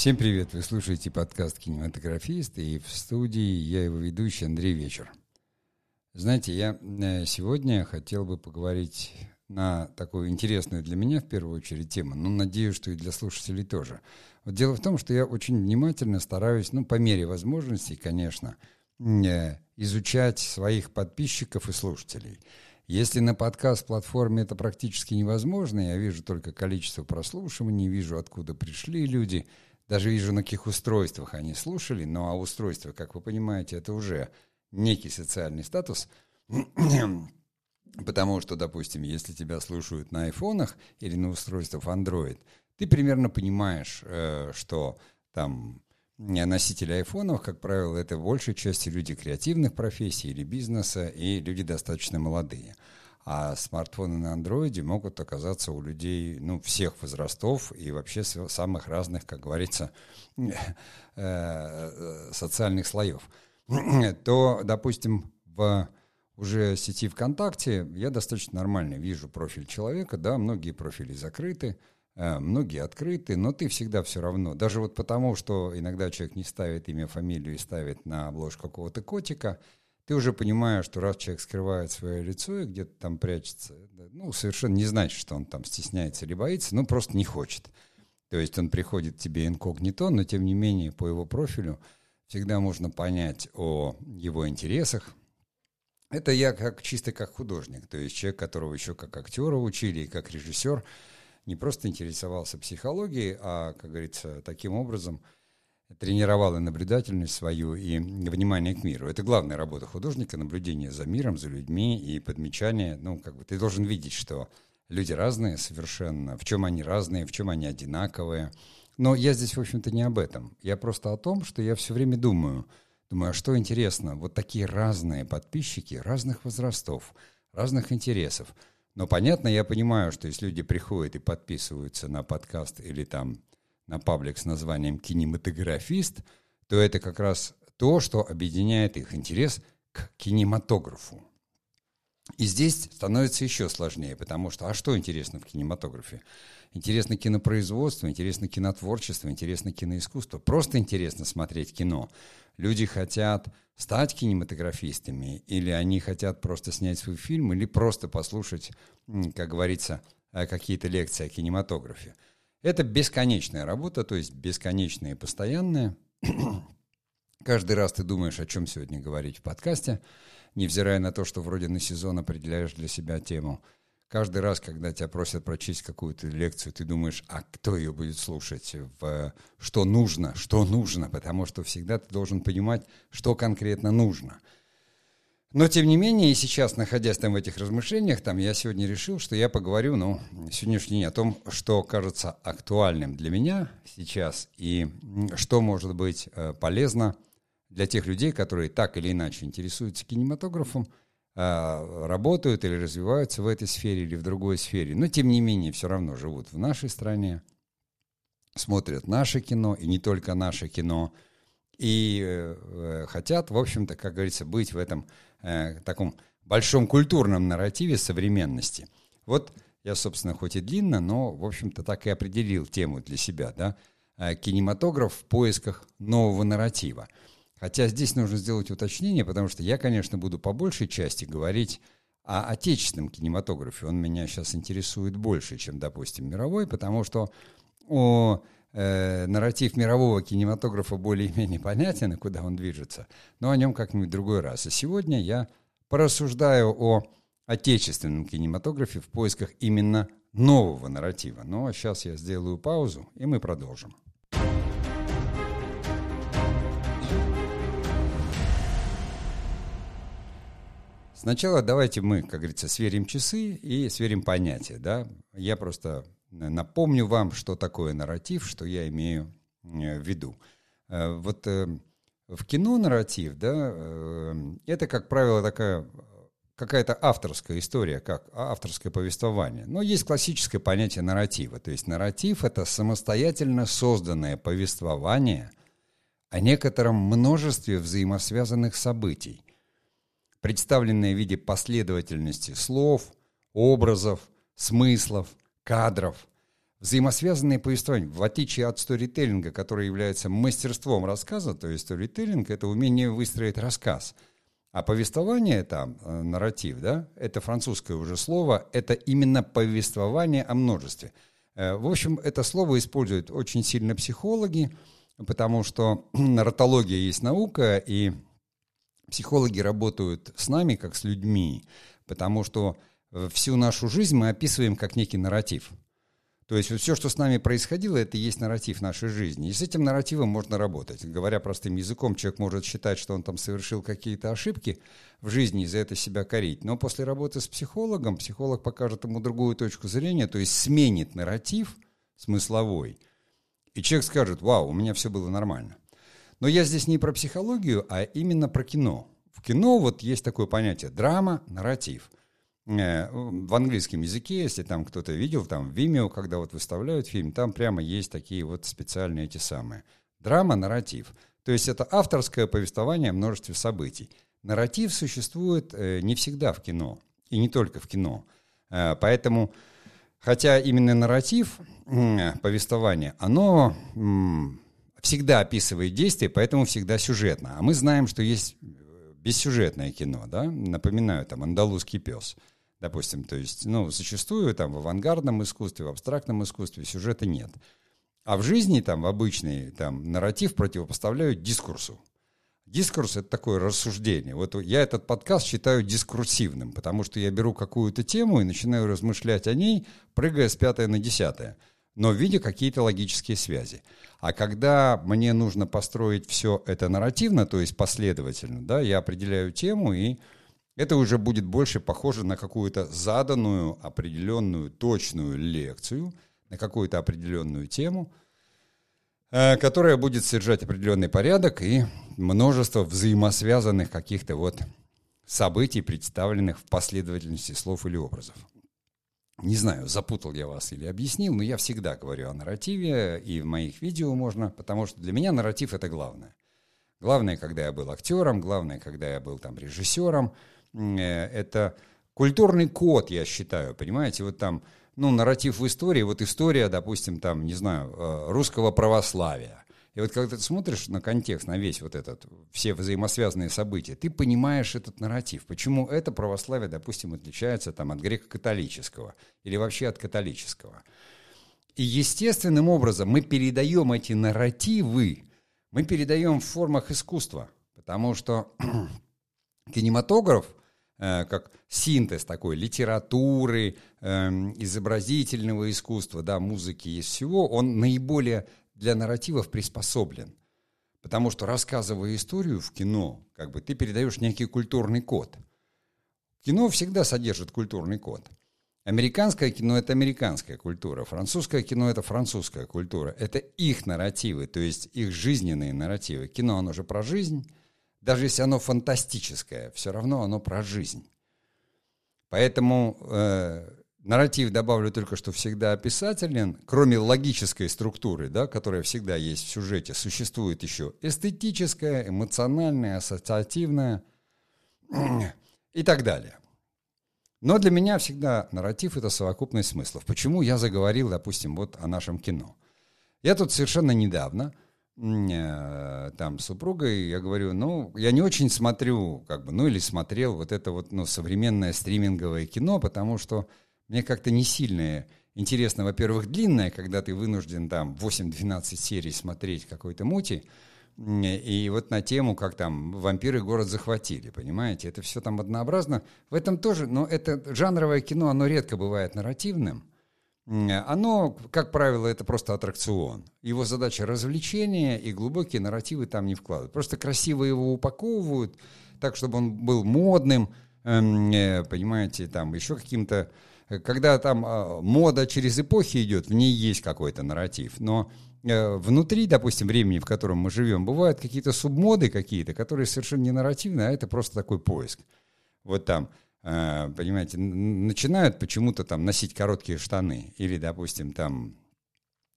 Всем привет! Вы слушаете подкаст «Кинематографист» и в студии я его ведущий Андрей Вечер. Знаете, я э, сегодня хотел бы поговорить на такую интересную для меня в первую очередь тему, но надеюсь, что и для слушателей тоже. Вот дело в том, что я очень внимательно стараюсь, ну, по мере возможностей, конечно, э, изучать своих подписчиков и слушателей. Если на подкаст-платформе это практически невозможно, я вижу только количество прослушиваний, вижу, откуда пришли люди – даже вижу, на каких устройствах они слушали, но а устройство, как вы понимаете, это уже некий социальный статус, потому что, допустим, если тебя слушают на айфонах или на устройствах Android, ты примерно понимаешь, э, что там носители айфонов, как правило, это в большей части люди креативных профессий или бизнеса и люди достаточно молодые. А смартфоны на андроиде могут оказаться у людей ну, всех возрастов и вообще самых разных, как говорится, э, социальных слоев. То, допустим, в уже сети ВКонтакте я достаточно нормально вижу профиль человека, да, многие профили закрыты, э, многие открыты, но ты всегда все равно, даже вот потому, что иногда человек не ставит имя, фамилию и ставит на обложку какого-то котика – ты уже понимаешь, что раз человек скрывает свое лицо и где-то там прячется, ну, совершенно не значит, что он там стесняется или боится, ну, просто не хочет. То есть он приходит тебе инкогнито, но тем не менее по его профилю всегда можно понять о его интересах. Это я как чисто как художник, то есть человек, которого еще как актера учили и как режиссер, не просто интересовался психологией, а, как говорится, таким образом – тренировал и наблюдательность свою, и внимание к миру. Это главная работа художника, наблюдение за миром, за людьми и подмечание. Ну, как бы ты должен видеть, что люди разные совершенно, в чем они разные, в чем они одинаковые. Но я здесь, в общем-то, не об этом. Я просто о том, что я все время думаю, думаю, а что интересно, вот такие разные подписчики разных возрастов, разных интересов. Но понятно, я понимаю, что если люди приходят и подписываются на подкаст или там на паблик с названием «Кинематографист», то это как раз то, что объединяет их интерес к кинематографу. И здесь становится еще сложнее, потому что, а что интересно в кинематографе? Интересно кинопроизводство, интересно кинотворчество, интересно киноискусство. Просто интересно смотреть кино. Люди хотят стать кинематографистами, или они хотят просто снять свой фильм, или просто послушать, как говорится, э, какие-то лекции о кинематографе. Это бесконечная работа, то есть бесконечная и постоянная. Каждый раз ты думаешь, о чем сегодня говорить в подкасте, невзирая на то, что вроде на сезон определяешь для себя тему. Каждый раз, когда тебя просят прочесть какую-то лекцию, ты думаешь, а кто ее будет слушать, в, что нужно, что нужно, потому что всегда ты должен понимать, что конкретно нужно – но, тем не менее, и сейчас, находясь там в этих размышлениях, там я сегодня решил, что я поговорю, ну, сегодняшний день о том, что кажется актуальным для меня сейчас и что может быть э, полезно для тех людей, которые так или иначе интересуются кинематографом, э, работают или развиваются в этой сфере или в другой сфере, но, тем не менее, все равно живут в нашей стране, смотрят наше кино, и не только наше кино, и э, хотят, в общем-то, как говорится, быть в этом э, таком большом культурном нарративе современности. Вот я, собственно, хоть и длинно, но, в общем-то, так и определил тему для себя, да, э, кинематограф в поисках нового нарратива. Хотя здесь нужно сделать уточнение, потому что я, конечно, буду по большей части говорить о отечественном кинематографе. Он меня сейчас интересует больше, чем, допустим, мировой, потому что о э, нарратив мирового кинематографа более-менее понятен и куда он движется, но о нем как-нибудь другой раз. И сегодня я порассуждаю о отечественном кинематографе в поисках именно нового нарратива. Но а сейчас я сделаю паузу, и мы продолжим. Сначала давайте мы, как говорится, сверим часы и сверим понятия. Да? Я просто напомню вам, что такое нарратив, что я имею э, в виду. Э, вот э, в кино нарратив, да, это, как правило, такая какая-то авторская история, как авторское повествование. Но есть классическое понятие нарратива. То есть нарратив — это самостоятельно созданное повествование о некотором множестве взаимосвязанных событий, представленное в виде последовательности слов, образов, смыслов, кадров, взаимосвязанные повествования. В отличие от сторителлинга, который является мастерством рассказа, то есть сторителлинг — это умение выстроить рассказ. А повествование там, э, нарратив, да, это французское уже слово, это именно повествование о множестве. Э, в общем, это слово используют очень сильно психологи, потому что нарратология есть наука, и психологи работают с нами, как с людьми, потому что всю нашу жизнь мы описываем как некий нарратив. То есть вот все, что с нами происходило, это и есть нарратив нашей жизни. И с этим нарративом можно работать. Говоря простым языком, человек может считать, что он там совершил какие-то ошибки в жизни и за это себя корить. Но после работы с психологом, психолог покажет ему другую точку зрения, то есть сменит нарратив смысловой. И человек скажет, вау, у меня все было нормально. Но я здесь не про психологию, а именно про кино. В кино вот есть такое понятие драма, нарратив – в английском языке, если там кто-то видел, там в Vimeo, когда вот выставляют фильм, там прямо есть такие вот специальные эти самые. Драма, нарратив. То есть это авторское повествование о множестве событий. Нарратив существует э, не всегда в кино, и не только в кино. Э, поэтому, хотя именно нарратив, повествование, оно всегда описывает действие, поэтому всегда сюжетно. А мы знаем, что есть бессюжетное кино, да, напоминаю, там, «Андалузский пес», допустим, то есть, ну, зачастую там в авангардном искусстве, в абстрактном искусстве сюжета нет. А в жизни, там, в обычный, там, нарратив противопоставляют дискурсу. Дискурс — это такое рассуждение. Вот я этот подкаст считаю дискурсивным, потому что я беру какую-то тему и начинаю размышлять о ней, прыгая с пятое на десятое, но видя какие-то логические связи. А когда мне нужно построить все это нарративно, то есть последовательно, да, я определяю тему, и это уже будет больше похоже на какую-то заданную, определенную, точную лекцию, на какую-то определенную тему, э, которая будет содержать определенный порядок и множество взаимосвязанных каких-то вот событий, представленных в последовательности слов или образов. Не знаю, запутал я вас или объяснил, но я всегда говорю о нарративе, и в моих видео можно, потому что для меня нарратив — это главное. Главное, когда я был актером, главное, когда я был там режиссером, это культурный код, я считаю, понимаете, вот там, ну, нарратив в истории, вот история, допустим, там, не знаю, э, русского православия, и вот когда ты смотришь на контекст, на весь вот этот, все взаимосвязанные события, ты понимаешь этот нарратив. Почему это православие, допустим, отличается там, от греко-католического или вообще от католического. И естественным образом мы передаем эти нарративы, мы передаем в формах искусства, потому что кинематограф, э, как синтез такой литературы, э, изобразительного искусства, да, музыки и всего, он наиболее для нарративов приспособлен. Потому что, рассказывая историю в кино, как бы ты передаешь некий культурный код. Кино всегда содержит культурный код. Американское кино – это американская культура, французское кино – это французская культура. Это их нарративы, то есть их жизненные нарративы. Кино, оно же про жизнь. Даже если оно фантастическое, все равно оно про жизнь. Поэтому э, Нарратив добавлю только, что всегда описателен. Кроме логической структуры, да, которая всегда есть в сюжете, существует еще эстетическая, эмоциональная, ассоциативная и так далее. Но для меня всегда нарратив — это совокупность смыслов. Почему я заговорил, допустим, вот о нашем кино? Я тут совершенно недавно там с супругой, я говорю, ну, я не очень смотрю, как бы, ну, или смотрел вот это вот, ну, современное стриминговое кино, потому что мне как-то не сильно интересно, во-первых, длинное, когда ты вынужден там 8-12 серий смотреть какой-то мути, и вот на тему, как там вампиры город захватили, понимаете? Это все там однообразно. В этом тоже, но это жанровое кино, оно редко бывает нарративным. Оно, как правило, это просто аттракцион. Его задача развлечение, и глубокие нарративы там не вкладывают. Просто красиво его упаковывают, так, чтобы он был модным, эм, э, понимаете, там еще каким-то когда там а, мода через эпохи идет, в ней есть какой-то нарратив, но э, внутри, допустим, времени, в котором мы живем, бывают какие-то субмоды какие-то, которые совершенно не нарративны, а это просто такой поиск. Вот там, э, понимаете, начинают почему-то там носить короткие штаны или, допустим, там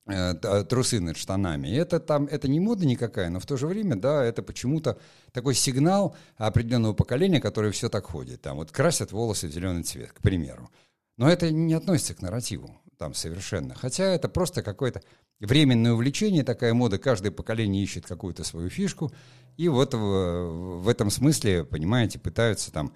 э, трусы над штанами. это там, это не мода никакая, но в то же время, да, это почему-то такой сигнал определенного поколения, которое все так ходит. Там вот красят волосы в зеленый цвет, к примеру. Но это не относится к нарративу. там совершенно. Хотя это просто какое-то временное увлечение, такая мода, каждое поколение ищет какую-то свою фишку, и вот в, в этом смысле, понимаете, пытаются там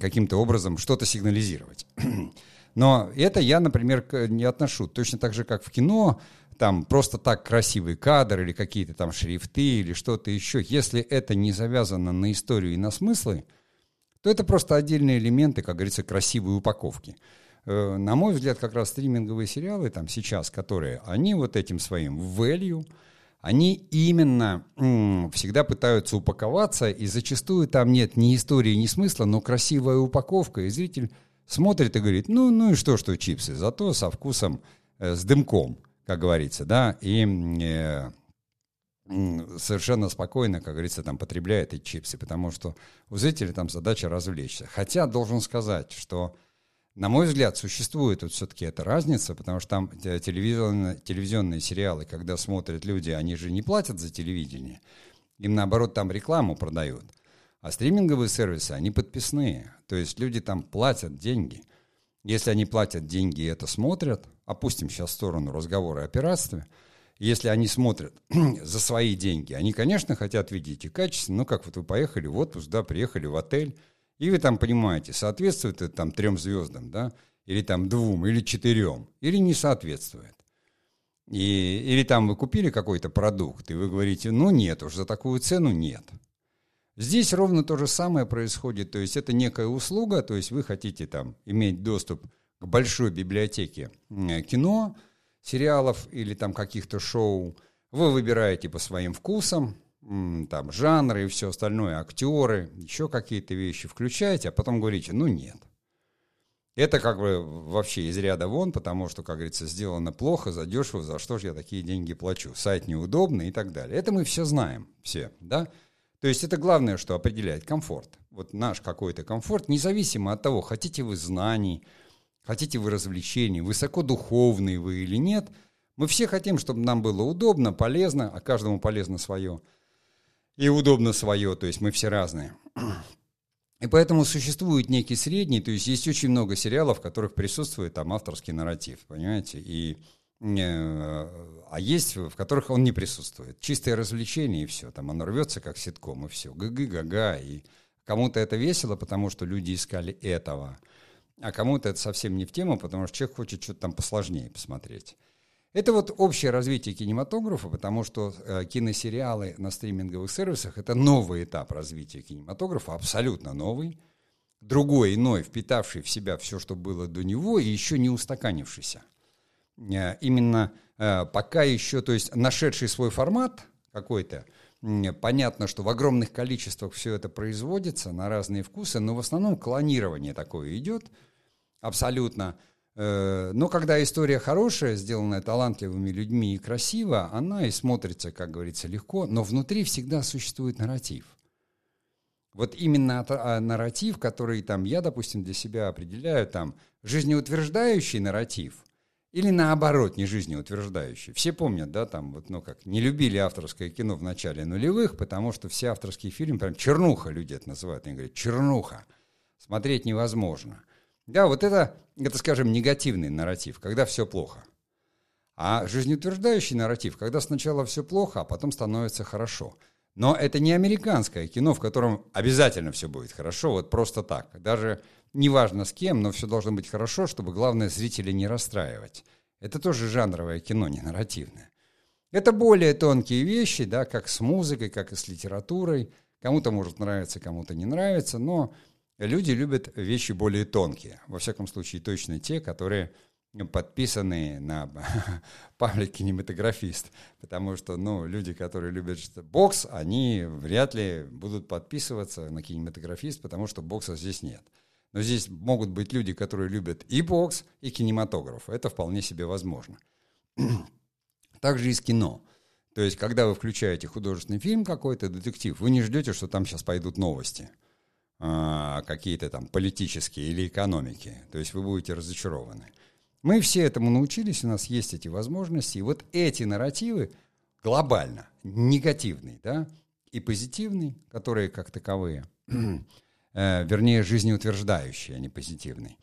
каким-то образом что-то сигнализировать. Но это я, например, не отношу. Точно так же, как в кино, там просто так красивый кадр или какие-то там шрифты или что-то еще. Если это не завязано на историю и на смыслы, то это просто отдельные элементы, как говорится, красивой упаковки. Э, на мой взгляд, как раз стриминговые сериалы там сейчас, которые, они вот этим своим value, они именно м, всегда пытаются упаковаться, и зачастую там нет ни истории, ни смысла, но красивая упаковка, и зритель смотрит и говорит, ну, ну и что, что чипсы, зато со вкусом, э, с дымком, как говорится, да, и э, совершенно спокойно, как говорится, там потребляет эти чипсы, потому что у зрителя там задача развлечься. Хотя должен сказать, что на мой взгляд, существует вот все-таки эта разница, потому что там телевизионные, телевизионные сериалы, когда смотрят люди, они же не платят за телевидение. Им, наоборот, там рекламу продают. А стриминговые сервисы, они подписные. То есть люди там платят деньги. Если они платят деньги и это смотрят, опустим сейчас в сторону разговора о пиратстве, если они смотрят за свои деньги, они, конечно, хотят видеть и качественно, ну, как вот вы поехали в отпуск, да, приехали в отель, и вы там понимаете, соответствует это там трем звездам, да, или там двум, или четырем, или не соответствует. И, или там вы купили какой-то продукт, и вы говорите, ну нет, уж за такую цену нет. Здесь ровно то же самое происходит, то есть это некая услуга, то есть вы хотите там иметь доступ к большой библиотеке кино, сериалов или там каких-то шоу, вы выбираете по своим вкусам, там жанры и все остальное, актеры, еще какие-то вещи включаете, а потом говорите, ну нет. Это как бы вообще из ряда вон, потому что, как говорится, сделано плохо, задешево, за что же я такие деньги плачу, сайт неудобный и так далее. Это мы все знаем, все, да? То есть это главное, что определяет комфорт. Вот наш какой-то комфорт, независимо от того, хотите вы знаний, хотите вы развлечений, высокодуховные вы или нет, мы все хотим, чтобы нам было удобно, полезно, а каждому полезно свое – и удобно свое, то есть мы все разные. И поэтому существует некий средний, то есть есть очень много сериалов, в которых присутствует там авторский нарратив, понимаете, и э, а есть, в которых он не присутствует. Чистое развлечение и все, там оно рвется как ситком и все, гы-гы, га-га, и кому-то это весело, потому что люди искали этого, а кому-то это совсем не в тему, потому что человек хочет что-то там посложнее посмотреть. Это вот общее развитие кинематографа, потому что э, киносериалы на стриминговых сервисах – это новый этап развития кинематографа, абсолютно новый, другой, иной, впитавший в себя все, что было до него, и еще не устаканившийся. Э, именно э, пока еще, то есть нашедший свой формат какой-то, понятно, что в огромных количествах все это производится на разные вкусы, но в основном клонирование такое идет абсолютно – но когда история хорошая, сделанная талантливыми людьми и красиво, она и смотрится, как говорится, легко, но внутри всегда существует нарратив. Вот именно а, нарратив, который там я, допустим, для себя определяю, там, жизнеутверждающий нарратив или наоборот, не жизнеутверждающий. Все помнят, да, там, вот, ну как, не любили авторское кино в начале нулевых, потому что все авторские фильмы, прям чернуха люди это называют, они говорят, чернуха, смотреть невозможно – да, вот это, это, скажем, негативный нарратив, когда все плохо. А жизнеутверждающий нарратив, когда сначала все плохо, а потом становится хорошо. Но это не американское кино, в котором обязательно все будет хорошо, вот просто так. Даже неважно с кем, но все должно быть хорошо, чтобы, главное, зрителя не расстраивать. Это тоже жанровое кино, не нарративное. Это более тонкие вещи, да, как с музыкой, как и с литературой. Кому-то может нравиться, кому-то не нравится, но Люди любят вещи более тонкие, во всяком случае точно те, которые подписаны на паблик кинематографист, потому что, ну, люди, которые любят бокс, они вряд ли будут подписываться на кинематографист, потому что бокса здесь нет. Но здесь могут быть люди, которые любят и бокс, и кинематограф. Это вполне себе возможно. Также и с кино. То есть, когда вы включаете художественный фильм какой-то, детектив, вы не ждете, что там сейчас пойдут новости – а, какие-то там политические или экономики. То есть вы будете разочарованы. Мы все этому научились, у нас есть эти возможности. И вот эти нарративы глобально негативный, да, и позитивный, которые как таковые, э, вернее, жизнеутверждающие, а не позитивный,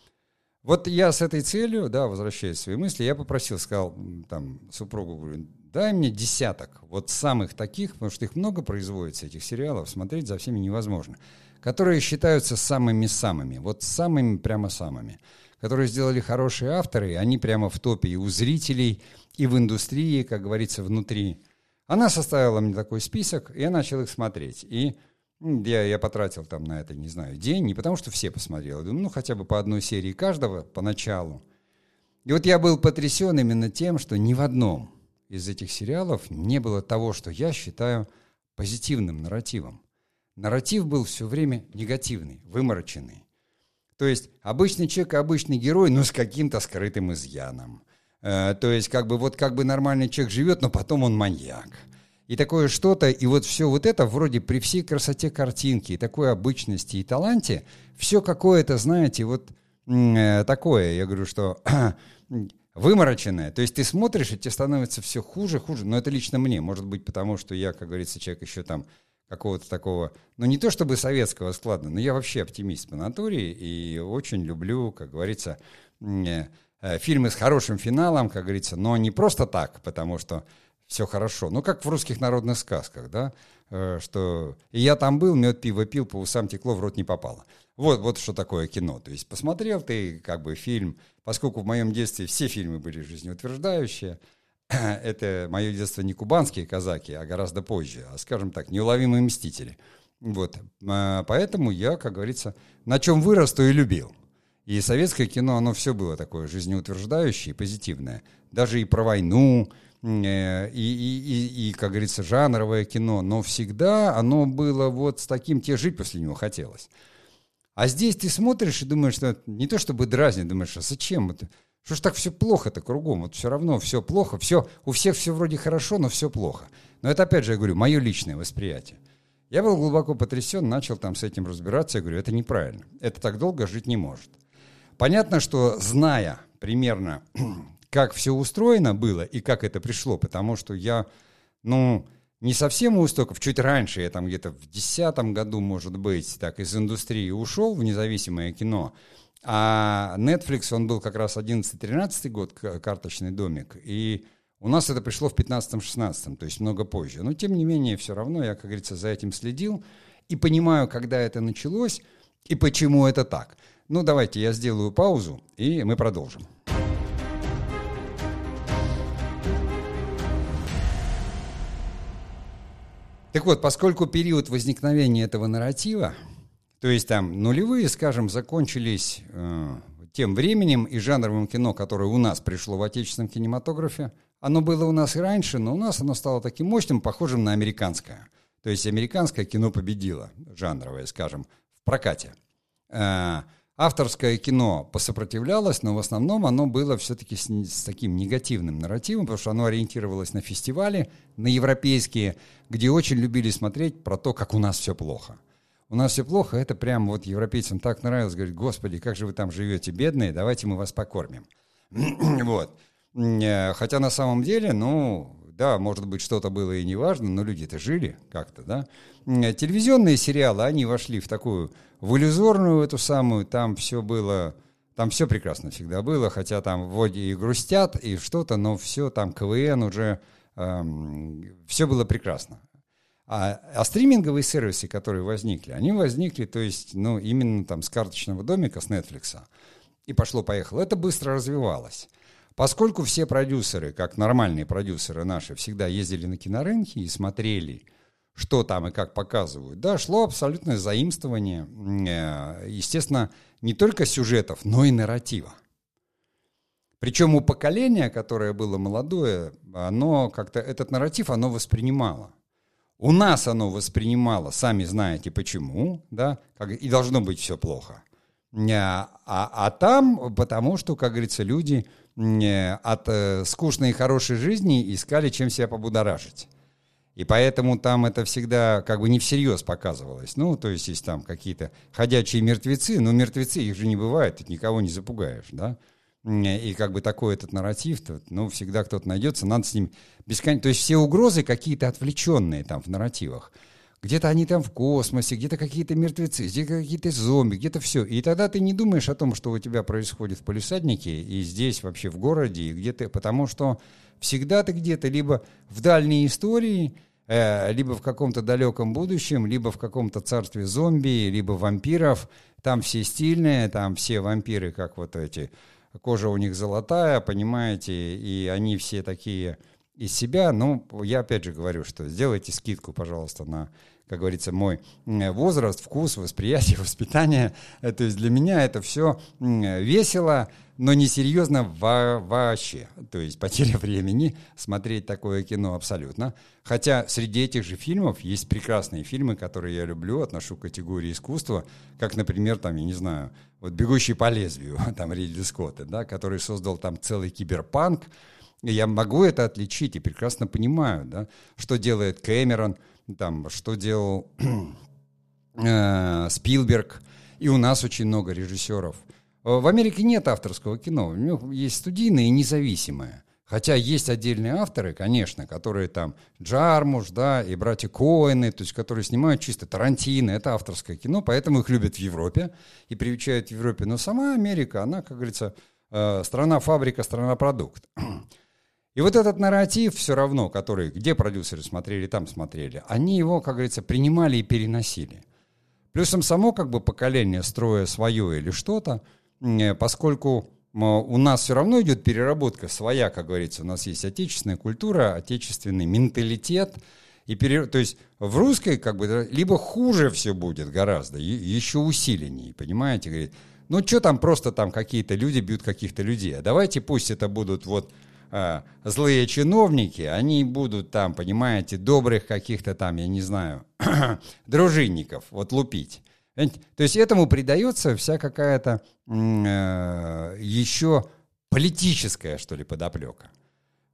Вот я с этой целью, да, возвращаясь к своей мысли, я попросил, сказал там супругу, говорю, дай мне десяток вот самых таких, потому что их много производится, этих сериалов, смотреть за всеми невозможно, которые считаются самыми-самыми, вот самыми прямо самыми, которые сделали хорошие авторы, они прямо в топе и у зрителей, и в индустрии, как говорится, внутри. Она составила мне такой список, и я начал их смотреть. И я, я потратил там на это, не знаю, день, не потому что все посмотрел, думаю, ну хотя бы по одной серии каждого поначалу. И вот я был потрясен именно тем, что ни в одном из этих сериалов не было того, что я считаю позитивным нарративом. Нарратив был все время негативный, вымороченный. То есть обычный человек, обычный герой, но с каким-то скрытым изъяном. Э, то есть как бы вот как бы нормальный человек живет, но потом он маньяк и такое что-то, и вот все вот это вроде при всей красоте картинки, и такой обычности и таланте, все какое-то, знаете, вот э, такое, я говорю, что вымороченное. То есть ты смотришь, и тебе становится все хуже, хуже. Но это лично мне. Может быть, потому что я, как говорится, человек еще там какого-то такого, ну не то чтобы советского склада, но я вообще оптимист по натуре и очень люблю, как говорится, э, э, фильмы с хорошим финалом, как говорится, но не просто так, потому что все хорошо. Ну, как в русских народных сказках, да, э, что и я там был, мед, пиво пил, по усам текло, в рот не попало. Вот, вот что такое кино. То есть посмотрел ты как бы фильм, поскольку в моем детстве все фильмы были жизнеутверждающие, это мое детство не кубанские казаки, а гораздо позже, а, скажем так, неуловимые мстители. Вот, а, поэтому я, как говорится, на чем вырос, то и любил. И советское кино, оно все было такое жизнеутверждающее и позитивное. Даже и про войну, Э, и, и, и, и, как говорится, жанровое кино, но всегда оно было вот с таким, тебе жить после него хотелось. А здесь ты смотришь и думаешь, что не то чтобы дразнить, думаешь, а зачем это? Что ж так все плохо-то кругом? Вот все равно все плохо, все, у всех все вроде хорошо, но все плохо. Но это опять же, я говорю, мое личное восприятие. Я был глубоко потрясен, начал там с этим разбираться, я говорю, это неправильно, это так долго жить не может. Понятно, что зная примерно как все устроено было и как это пришло, потому что я, ну, не совсем у истоков, чуть раньше, я там где-то в десятом году, может быть, так из индустрии ушел в независимое кино, а Netflix, он был как раз 11-13 год, карточный домик, и у нас это пришло в 15-16, то есть много позже. Но, тем не менее, все равно я, как говорится, за этим следил и понимаю, когда это началось и почему это так. Ну, давайте я сделаю паузу, и мы продолжим. Так вот, поскольку период возникновения этого нарратива, то есть там нулевые, скажем, закончились э, тем временем и жанровым кино, которое у нас пришло в отечественном кинематографе, оно было у нас и раньше, но у нас оно стало таким мощным, похожим на американское. То есть американское кино победило, жанровое, скажем, в прокате. Э, авторское кино посопротивлялось, но в основном оно было все-таки с, с таким негативным нарративом, потому что оно ориентировалось на фестивали, на европейские, где очень любили смотреть про то, как у нас все плохо. У нас все плохо, это прям вот европейцам так нравилось, говорит, господи, как же вы там живете, бедные, давайте мы вас покормим. вот. Э, хотя на самом деле, ну, да, может быть, что-то было и неважно, но люди-то жили как-то, да. Телевизионные сериалы, они вошли в такую в иллюзорную эту самую, там все было, там все прекрасно всегда было, хотя там вроде и грустят, и что-то, но все там КВН уже, эм, все было прекрасно. А, а стриминговые сервисы, которые возникли, они возникли, то есть, ну, именно там с карточного домика, с Netflix. И пошло-поехало. Это быстро развивалось. Поскольку все продюсеры, как нормальные продюсеры наши, всегда ездили на кинорынки и смотрели – что там и как показывают. Да, шло абсолютное заимствование, э, естественно, не только сюжетов, но и нарратива. Причем у поколения, которое было молодое, оно как-то этот нарратив оно воспринимало. У нас оно воспринимало, сами знаете почему, да, как, и должно быть все плохо. Э, а, а там, потому что, как говорится, люди э, от скучной и хорошей жизни искали, чем себя побудоражить. И поэтому там это всегда как бы не всерьез показывалось. Ну, то есть есть там какие-то ходячие мертвецы, но мертвецы, их же не бывает, ты никого не запугаешь, да? И как бы такой этот нарратив, то, ну, всегда кто-то найдется, надо с ним бесконечно... То есть все угрозы какие-то отвлеченные там в нарративах. где-то они там в космосе, где-то какие-то мертвецы, где-то какие-то зомби, где-то все. И тогда ты не думаешь о том, что у тебя происходит в полисаднике и здесь вообще в городе, и где ты, потому что всегда ты где-то либо в дальней истории, э, либо в каком-то далеком будущем, либо в каком-то царстве зомби, либо вампиров. Там все стильные, там все вампиры, как вот эти, кожа у них золотая, понимаете, и они все такие из себя. Ну, я опять же говорю, что сделайте скидку, пожалуйста, на, как говорится, мой возраст, вкус, восприятие, воспитание. Э, то есть для меня это все весело, но несерьезно во вообще. То есть потеря времени смотреть такое кино абсолютно. Хотя среди этих же фильмов есть прекрасные фильмы, которые я люблю, отношу к категории искусства, как, например, там, я не знаю, вот «Бегущий по лезвию», там Ридли Скотта, да, который создал там целый киберпанк, я могу это отличить и прекрасно понимаю, да, что делает Кэмерон, там, что делал э, Спилберг, и у нас очень много режиссеров. В Америке нет авторского кино, у них есть студийное и независимое. Хотя есть отдельные авторы, конечно, которые там Джармуш, да, и братья Коэны, то есть которые снимают чисто Тарантино, это авторское кино, поэтому их любят в Европе и привечают в Европе. Но сама Америка, она, как говорится, э, страна-фабрика, страна-продукт. И вот этот нарратив все равно, который, где продюсеры смотрели, там смотрели, они его, как говорится, принимали и переносили. Плюсом само как бы поколение, строя свое или что-то, э, поскольку у нас все равно идет переработка своя, как говорится, у нас есть отечественная культура, отечественный менталитет, и пере... то есть в русской как бы либо хуже все будет гораздо, еще усиленнее, понимаете, говорит, ну что там просто там какие-то люди бьют каких-то людей, а давайте пусть это будут вот э, злые чиновники, они будут там, понимаете, добрых каких-то там, я не знаю, дружинников вот лупить. То есть этому придается вся какая-то э, еще политическая, что ли, подоплека.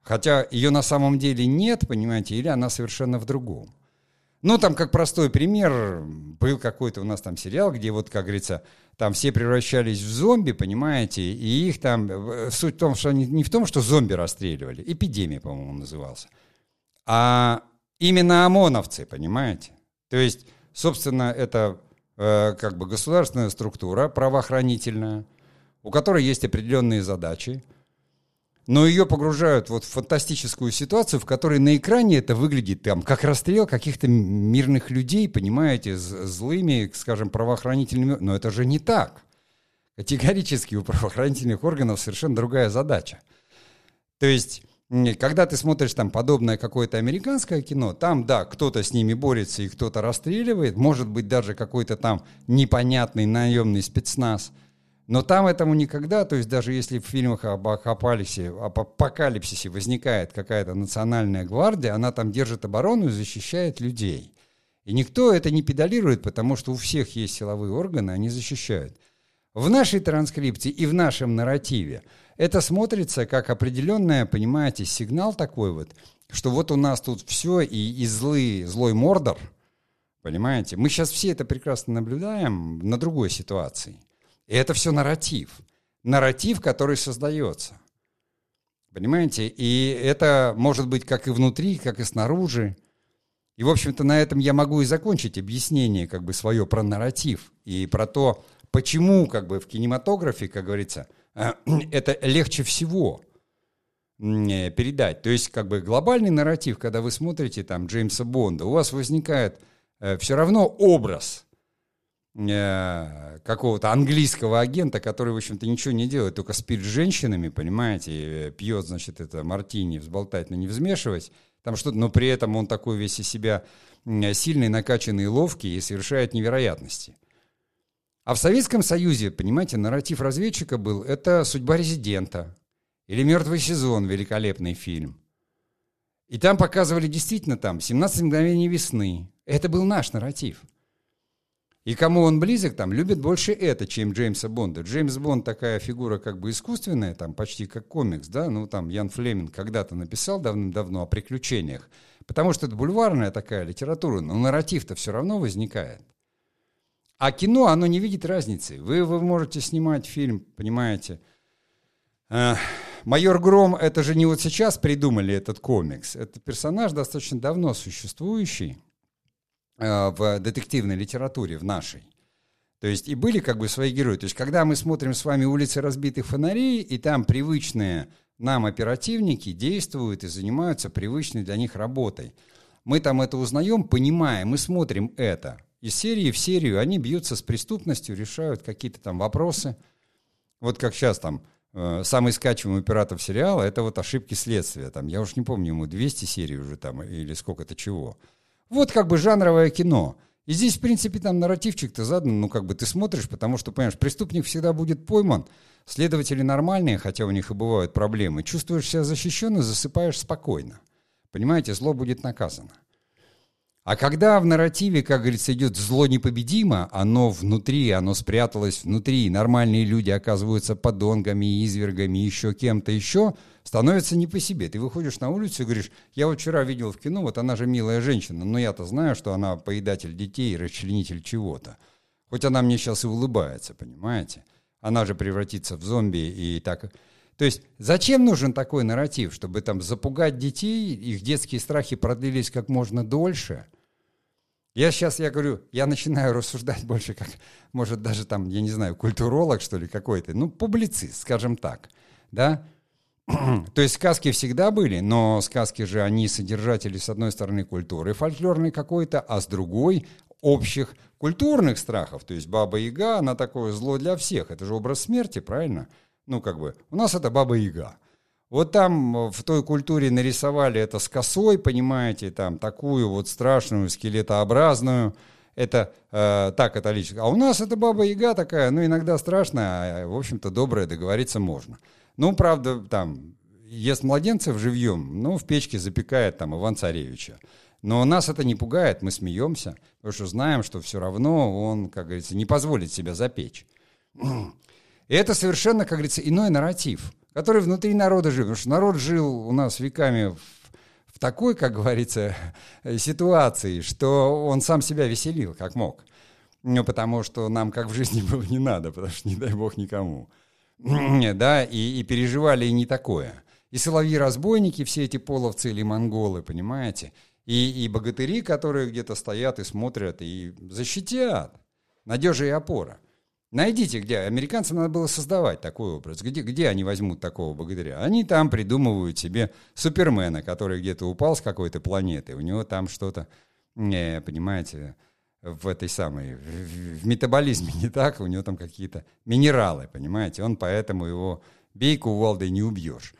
Хотя ее на самом деле нет, понимаете, или она совершенно в другом. Ну, там, как простой пример, был какой-то у нас там сериал, где вот, как говорится, там все превращались в зомби, понимаете, и их там... Э, суть в том, что они не в том, что зомби расстреливали, эпидемия, по-моему, назывался, а именно ОМОНовцы, понимаете? То есть, собственно, это э, как бы государственная структура правоохранительная, у которой есть определенные задачи, но ее погружают вот в фантастическую ситуацию, в которой на экране это выглядит там как расстрел каких-то мирных людей, понимаете, с злыми, скажем, правоохранительными... Но это же не так. Категорически у правоохранительных органов совершенно другая задача. То есть, когда ты смотришь там подобное какое-то американское кино, там, да, кто-то с ними борется и кто-то расстреливает, может быть, даже какой-то там непонятный наемный спецназ – но там этому никогда, то есть даже если в фильмах об апокалипсисе, об апокалипсисе возникает какая-то национальная гвардия, она там держит оборону и защищает людей. И никто это не педалирует, потому что у всех есть силовые органы, они защищают. В нашей транскрипции и в нашем нарративе это смотрится как определенное, понимаете, сигнал такой вот, что вот у нас тут все и, и злый, злой мордор, понимаете. Мы сейчас все это прекрасно наблюдаем на другой ситуации – и это все нарратив. Нарратив, который создается. Понимаете? И это может быть как и внутри, как и снаружи. И, в общем-то, на этом я могу и закончить объяснение как бы свое про нарратив и про то, почему как бы в кинематографе, как говорится, это легче всего э, передать. То есть как бы глобальный нарратив, когда вы смотрите там Джеймса Бонда, у вас возникает э, все равно образ какого-то английского агента, который, в общем-то, ничего не делает, только спит с женщинами, понимаете, пьет, значит, это мартини, взболтать, но не взмешивать, там что-то, но при этом он такой весь из себя сильный, накачанный, ловкий и совершает невероятности. А в Советском Союзе, понимаете, нарратив разведчика был «это судьба резидента» или «Мертвый сезон» — великолепный фильм. И там показывали действительно там «17 мгновений весны». Это был наш нарратив – и кому он близок, там, любит больше это, чем Джеймса Бонда. Джеймс Бонд такая фигура как бы искусственная, там, почти как комикс, да, ну, там, Ян Флеминг когда-то написал давным-давно о приключениях, потому что это бульварная такая литература, но нарратив-то все равно возникает. А кино, оно не видит разницы. Вы, вы можете снимать фильм, понимаете, э, Майор Гром, это же не вот сейчас придумали этот комикс. Это персонаж достаточно давно существующий. Э, в детективной литературе, в нашей. То есть и были как бы свои герои. То есть когда мы смотрим с вами «Улицы разбитых фонарей», и там привычные нам оперативники действуют и занимаются привычной для них работой. Мы там это узнаем, понимаем, мы смотрим это. Из серии в серию они бьются с преступностью, решают какие-то там вопросы. Вот как сейчас там э, самый скачиваемый оператор сериала – это вот ошибки следствия. Там, я уж не помню, ему 200 серий уже там или сколько-то чего. Вот как бы жанровое кино – и здесь, в принципе, там нарративчик-то задан, ну, как бы ты смотришь, потому что, понимаешь, преступник всегда будет пойман, следователи нормальные, хотя у них и бывают проблемы, чувствуешь себя защищенно, засыпаешь спокойно. Понимаете, зло будет наказано. А когда в нарративе, как говорится, идет зло непобедимо, оно внутри, оно спряталось внутри, нормальные люди оказываются подонками, извергами, еще кем-то еще, становится не по себе. Ты выходишь на улицу и говоришь, я вот вчера видел в кино, вот она же милая женщина, но я-то знаю, что она поедатель детей, расчленитель чего-то. Хоть она мне сейчас и улыбается, понимаете? Она же превратится в зомби и так... То есть зачем нужен такой нарратив, чтобы там запугать детей, их детские страхи продлились как можно дольше? Я сейчас, я говорю, я начинаю рассуждать больше как, может, даже там, я не знаю, культуролог, что ли, какой-то, ну, публицист, скажем так, да? То есть сказки всегда были, но сказки же, они содержатели, с одной стороны, культуры фольклорной какой-то, а с другой общих культурных страхов. То есть Баба-Яга, она такое зло для всех. Это же образ смерти, правильно? Ну, как бы, у нас это Баба-Яга. Вот там э, в той культуре нарисовали это с косой, понимаете, там такую вот страшную скелетообразную, это э, та католическая. А у нас это баба-яга такая, ну, иногда страшная, а, в общем-то, добрая, договориться можно. Ну, правда, там, ест младенцев живьем, ну, в печке запекает там Иван Царевича. Но нас это не пугает, мы смеемся, потому что знаем, что все равно он, как говорится, не позволит себя запечь. И это совершенно, как говорится, иной нарратив, который внутри народа жил. Потому что народ жил у нас веками в, в такой, как говорится, ситуации, что он сам себя веселил, как мог. Ну, потому что нам как в жизни было не надо, потому что не дай бог никому. Да, и, и переживали и не такое. И соловьи-разбойники, все эти половцы или монголы, понимаете? И, и богатыри, которые где-то стоят и смотрят, и защитят. Надежа и опора. Найдите, где. Американцам надо было создавать такой образ. Где, где они возьмут такого богатыря? Они там придумывают себе Супермена, который где-то упал с какой-то планеты. У него там что-то, не, понимаете, в этой самой, в, в метаболизме не так, у него там какие-то минералы, понимаете, он поэтому его бей кувалдой не убьешь.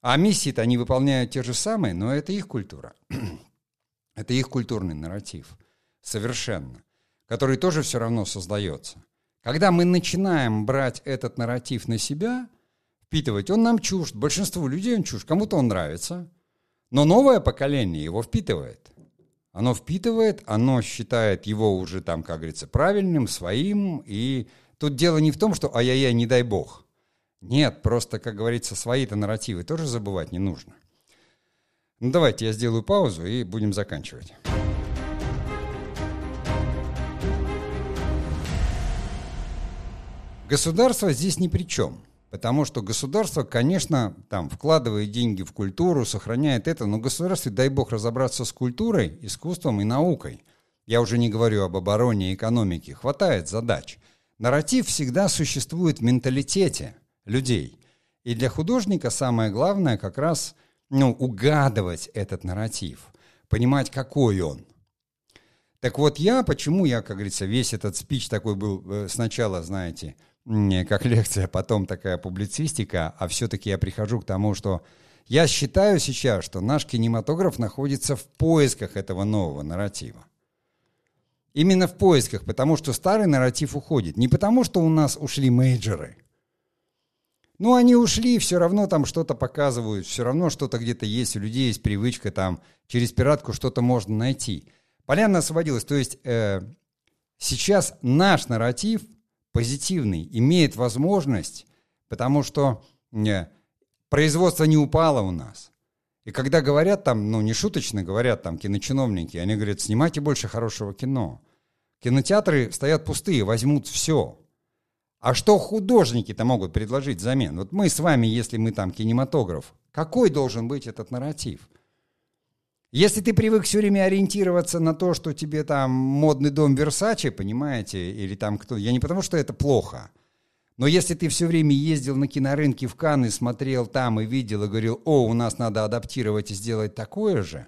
А миссии-то они выполняют те же самые, но это их культура. это их культурный нарратив. Совершенно. Который тоже все равно создается. Когда мы начинаем брать этот нарратив на себя, впитывать, он нам чужд. Большинству людей он чужд. Кому-то он нравится. Но новое поколение его впитывает. Оно впитывает, оно считает его уже там, как говорится, правильным, своим. И тут дело не в том, что ай-яй-яй, не дай бог. Нет, просто, как говорится, свои-то нарративы тоже забывать не нужно. Ну давайте я сделаю паузу и будем заканчивать. Государство здесь ни при чем. Потому что государство, конечно, там вкладывает деньги в культуру, сохраняет это, но государству, дай бог, разобраться с культурой, искусством и наукой. Я уже не говорю об обороне и экономике. Хватает задач. Нарратив всегда существует в менталитете людей. И для художника самое главное как раз ну, угадывать этот нарратив, понимать, какой он. Так вот я, почему я, как говорится, весь этот спич такой был э, сначала, знаете, как лекция, потом такая публицистика, а все-таки я прихожу к тому, что я считаю сейчас, что наш кинематограф находится в поисках этого нового нарратива. Именно в поисках, потому что старый нарратив уходит. Не потому, что у нас ушли мейджоры. Ну, они ушли, все равно там что-то показывают, все равно что-то где-то есть, у людей есть привычка там, через пиратку что-то можно найти. Поляна освободилась. То есть э, сейчас наш нарратив – позитивный, имеет возможность, потому что не, производство не упало у нас. И когда говорят там, ну не шуточно говорят там киночиновники, они говорят, снимайте больше хорошего кино. Кинотеатры стоят пустые, возьмут все. А что художники-то могут предложить взамен? Вот мы с вами, если мы там кинематограф, какой должен быть этот нарратив? Если ты привык все время ориентироваться на то, что тебе там модный дом Версачи, понимаете, или там кто... Я не потому, что это плохо. Но если ты все время ездил на кинорынке в Канны, смотрел там и видел, и говорил, о, у нас надо адаптировать и сделать такое же,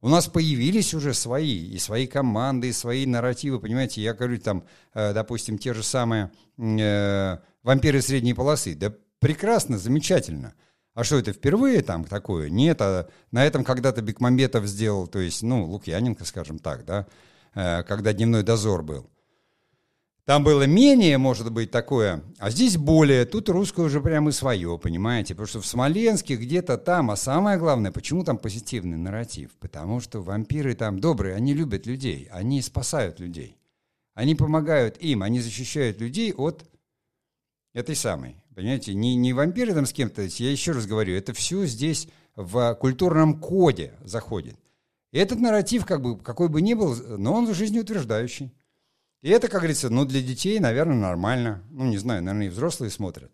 у нас появились уже свои, и свои команды, и свои нарративы, понимаете, я говорю там, э, допустим, те же самые э, «Вампиры средней полосы», да прекрасно, замечательно – а что это впервые там такое? Нет, а на этом когда-то Бекмамбетов сделал, то есть, ну, Лукьяненко, скажем так, да, э, когда дневной дозор был. Там было менее, может быть, такое, а здесь более. Тут русское уже прямо и свое, понимаете? Потому что в Смоленске где-то там, а самое главное, почему там позитивный нарратив? Потому что вампиры там добрые, они любят людей, они спасают людей. Они помогают им, они защищают людей от этой самой Понимаете, не, не вампиры там с кем-то, я еще раз говорю, это все здесь в культурном коде заходит. И этот нарратив, как бы, какой бы ни был, но он жизнеутверждающий. И это, как говорится, ну, для детей, наверное, нормально. Ну, не знаю, наверное, и взрослые смотрят.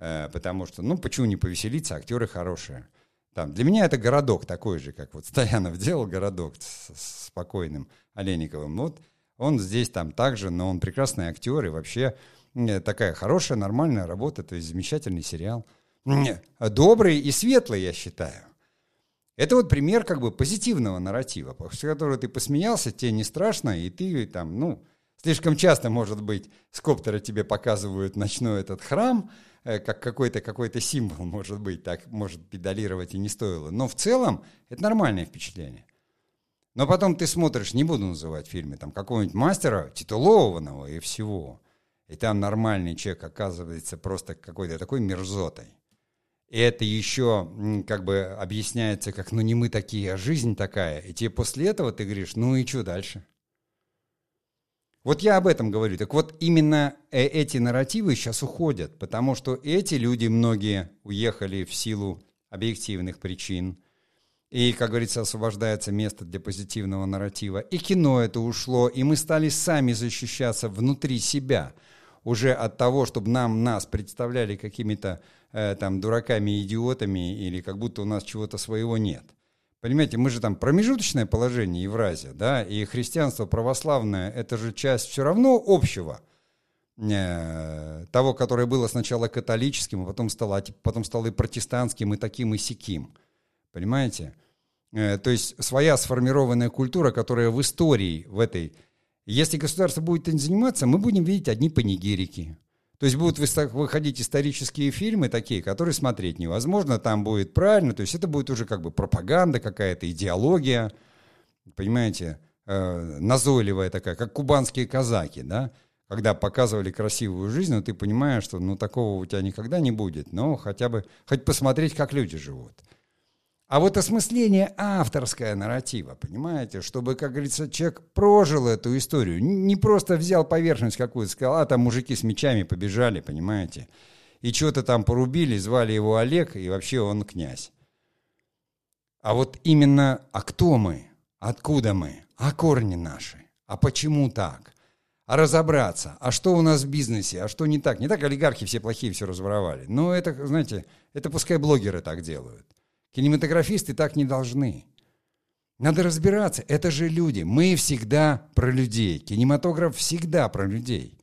Э, потому что, ну, почему не повеселиться, актеры хорошие. Там, для меня это городок такой же, как вот Стоянов делал городок с, с спокойным Олейниковым. Вот он здесь там также, но он прекрасный актер и вообще такая хорошая, нормальная работа, то есть замечательный сериал. Добрый и светлый, я считаю. Это вот пример как бы позитивного нарратива, после которого ты посмеялся, тебе не страшно, и ты там, ну, слишком часто, может быть, с тебе показывают ночной этот храм, э, как какой-то какой символ, может быть, так может педалировать и не стоило. Но в целом это нормальное впечатление. Но потом ты смотришь, не буду называть фильмы, там какого-нибудь мастера титулованного и всего – и там нормальный человек оказывается просто какой-то такой мерзотой. И это еще как бы объясняется как, ну не мы такие, а жизнь такая. И тебе после этого ты говоришь, ну и что дальше? Вот я об этом говорю. Так вот, именно э, эти нарративы сейчас уходят, потому что эти люди, многие, уехали в силу объективных причин. И, как говорится, освобождается место для позитивного нарратива. И кино это ушло, и мы стали сами защищаться внутри себя – уже от того, чтобы нам нас представляли какими-то э, там дураками, идиотами или как будто у нас чего-то своего нет. Понимаете, мы же там промежуточное положение Евразия, да, и христианство православное – это же часть все равно общего, э, того, которое было сначала католическим, а потом стало, а потом стало и протестантским, и таким, и сяким. Понимаете? Э, то есть своя сформированная культура, которая в истории, в этой если государство будет этим заниматься, мы будем видеть одни панигерики. То есть будут выходить исторические фильмы такие, которые смотреть невозможно, там будет правильно, то есть это будет уже как бы пропаганда какая-то, идеология, понимаете, э, назойливая такая, как кубанские казаки, да, когда показывали красивую жизнь, но ты понимаешь, что ну такого у тебя никогда не будет, но хотя бы, хоть посмотреть, как люди живут. А вот осмысление авторское нарратива, понимаете, чтобы, как говорится, человек прожил эту историю, не просто взял поверхность какую-то, сказал, а там мужики с мечами побежали, понимаете, и что-то там порубили, звали его Олег, и вообще он князь. А вот именно, а кто мы, откуда мы, а корни наши, а почему так, а разобраться, а что у нас в бизнесе, а что не так. Не так олигархи все плохие все разворовали. Но это, знаете, это пускай блогеры так делают. Кинематографисты так не должны. Надо разбираться, это же люди. Мы всегда про людей. Кинематограф всегда про людей.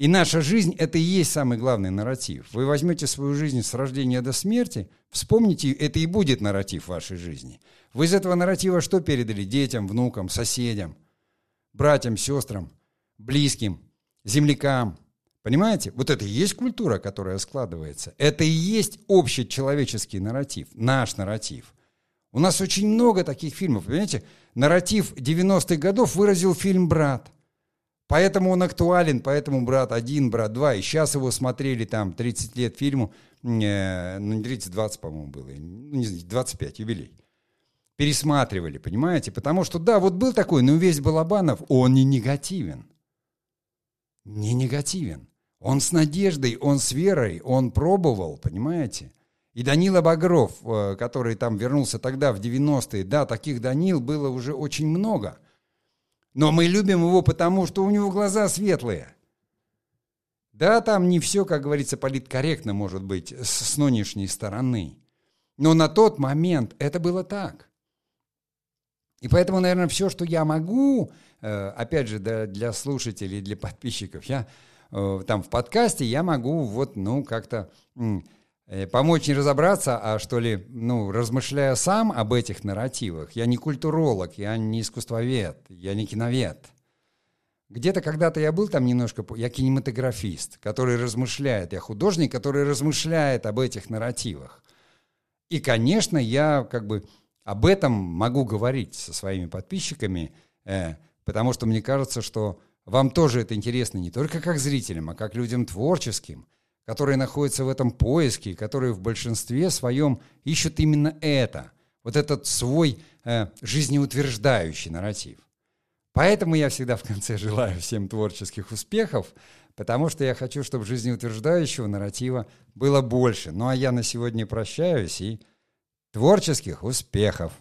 И наша жизнь – это и есть самый главный нарратив. Вы возьмете свою жизнь с рождения до смерти, вспомните, это и будет нарратив вашей жизни. Вы из этого нарратива что передали детям, внукам, соседям, братьям, сестрам, близким, землякам, Понимаете? Вот это и есть культура, которая складывается. Это и есть общий человеческий нарратив, наш нарратив. У нас очень много таких фильмов, понимаете? Нарратив 90-х годов выразил фильм «Брат». Поэтому он актуален, поэтому «Брат 1», «Брат 2». И сейчас его смотрели там 30 лет фильму, э, ну не 30, 20, по-моему, было, ну, не знаю, 25, юбилей. Пересматривали, понимаете? Потому что, да, вот был такой, но весь Балабанов, он не негативен. Не негативен. Он с надеждой, он с верой, он пробовал, понимаете? И Данила Багров, э, который там вернулся тогда, в 90-е, да, таких Данил было уже очень много. Но мы любим его потому, что у него глаза светлые. Да, там не все, как говорится, политкорректно, может быть, с, нынешней стороны. Но на тот момент это было так. И поэтому, наверное, все, что я могу, э, опять же, для слушателей, для подписчиков, я там в подкасте я могу вот, ну, как-то э, помочь не разобраться, а что ли, ну, размышляя сам об этих нарративах. Я не культуролог, я не искусствовед, я не киновед. Где-то когда-то я был там немножко, я кинематографист, который размышляет, я художник, который размышляет об этих нарративах. И, конечно, я как бы об этом могу говорить со своими подписчиками, э, потому что мне кажется, что вам тоже это интересно не только как зрителям, а как людям творческим, которые находятся в этом поиске, которые в большинстве своем ищут именно это, вот этот свой э, жизнеутверждающий нарратив. Поэтому я всегда в конце желаю всем творческих успехов, потому что я хочу, чтобы жизнеутверждающего нарратива было больше. Ну а я на сегодня прощаюсь и творческих успехов!